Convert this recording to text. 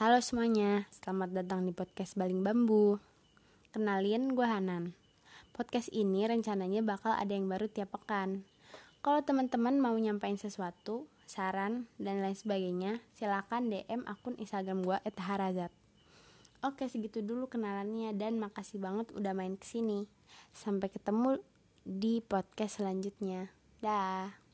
Halo semuanya, selamat datang di podcast Baling Bambu. Kenalin, gue Hanan. Podcast ini rencananya bakal ada yang baru tiap pekan. Kalau teman-teman mau nyampain sesuatu, saran, dan lain sebagainya, silakan DM akun Instagram gue @harazat. Oke, segitu dulu kenalannya dan makasih banget udah main ke sini. Sampai ketemu di podcast selanjutnya. Dah.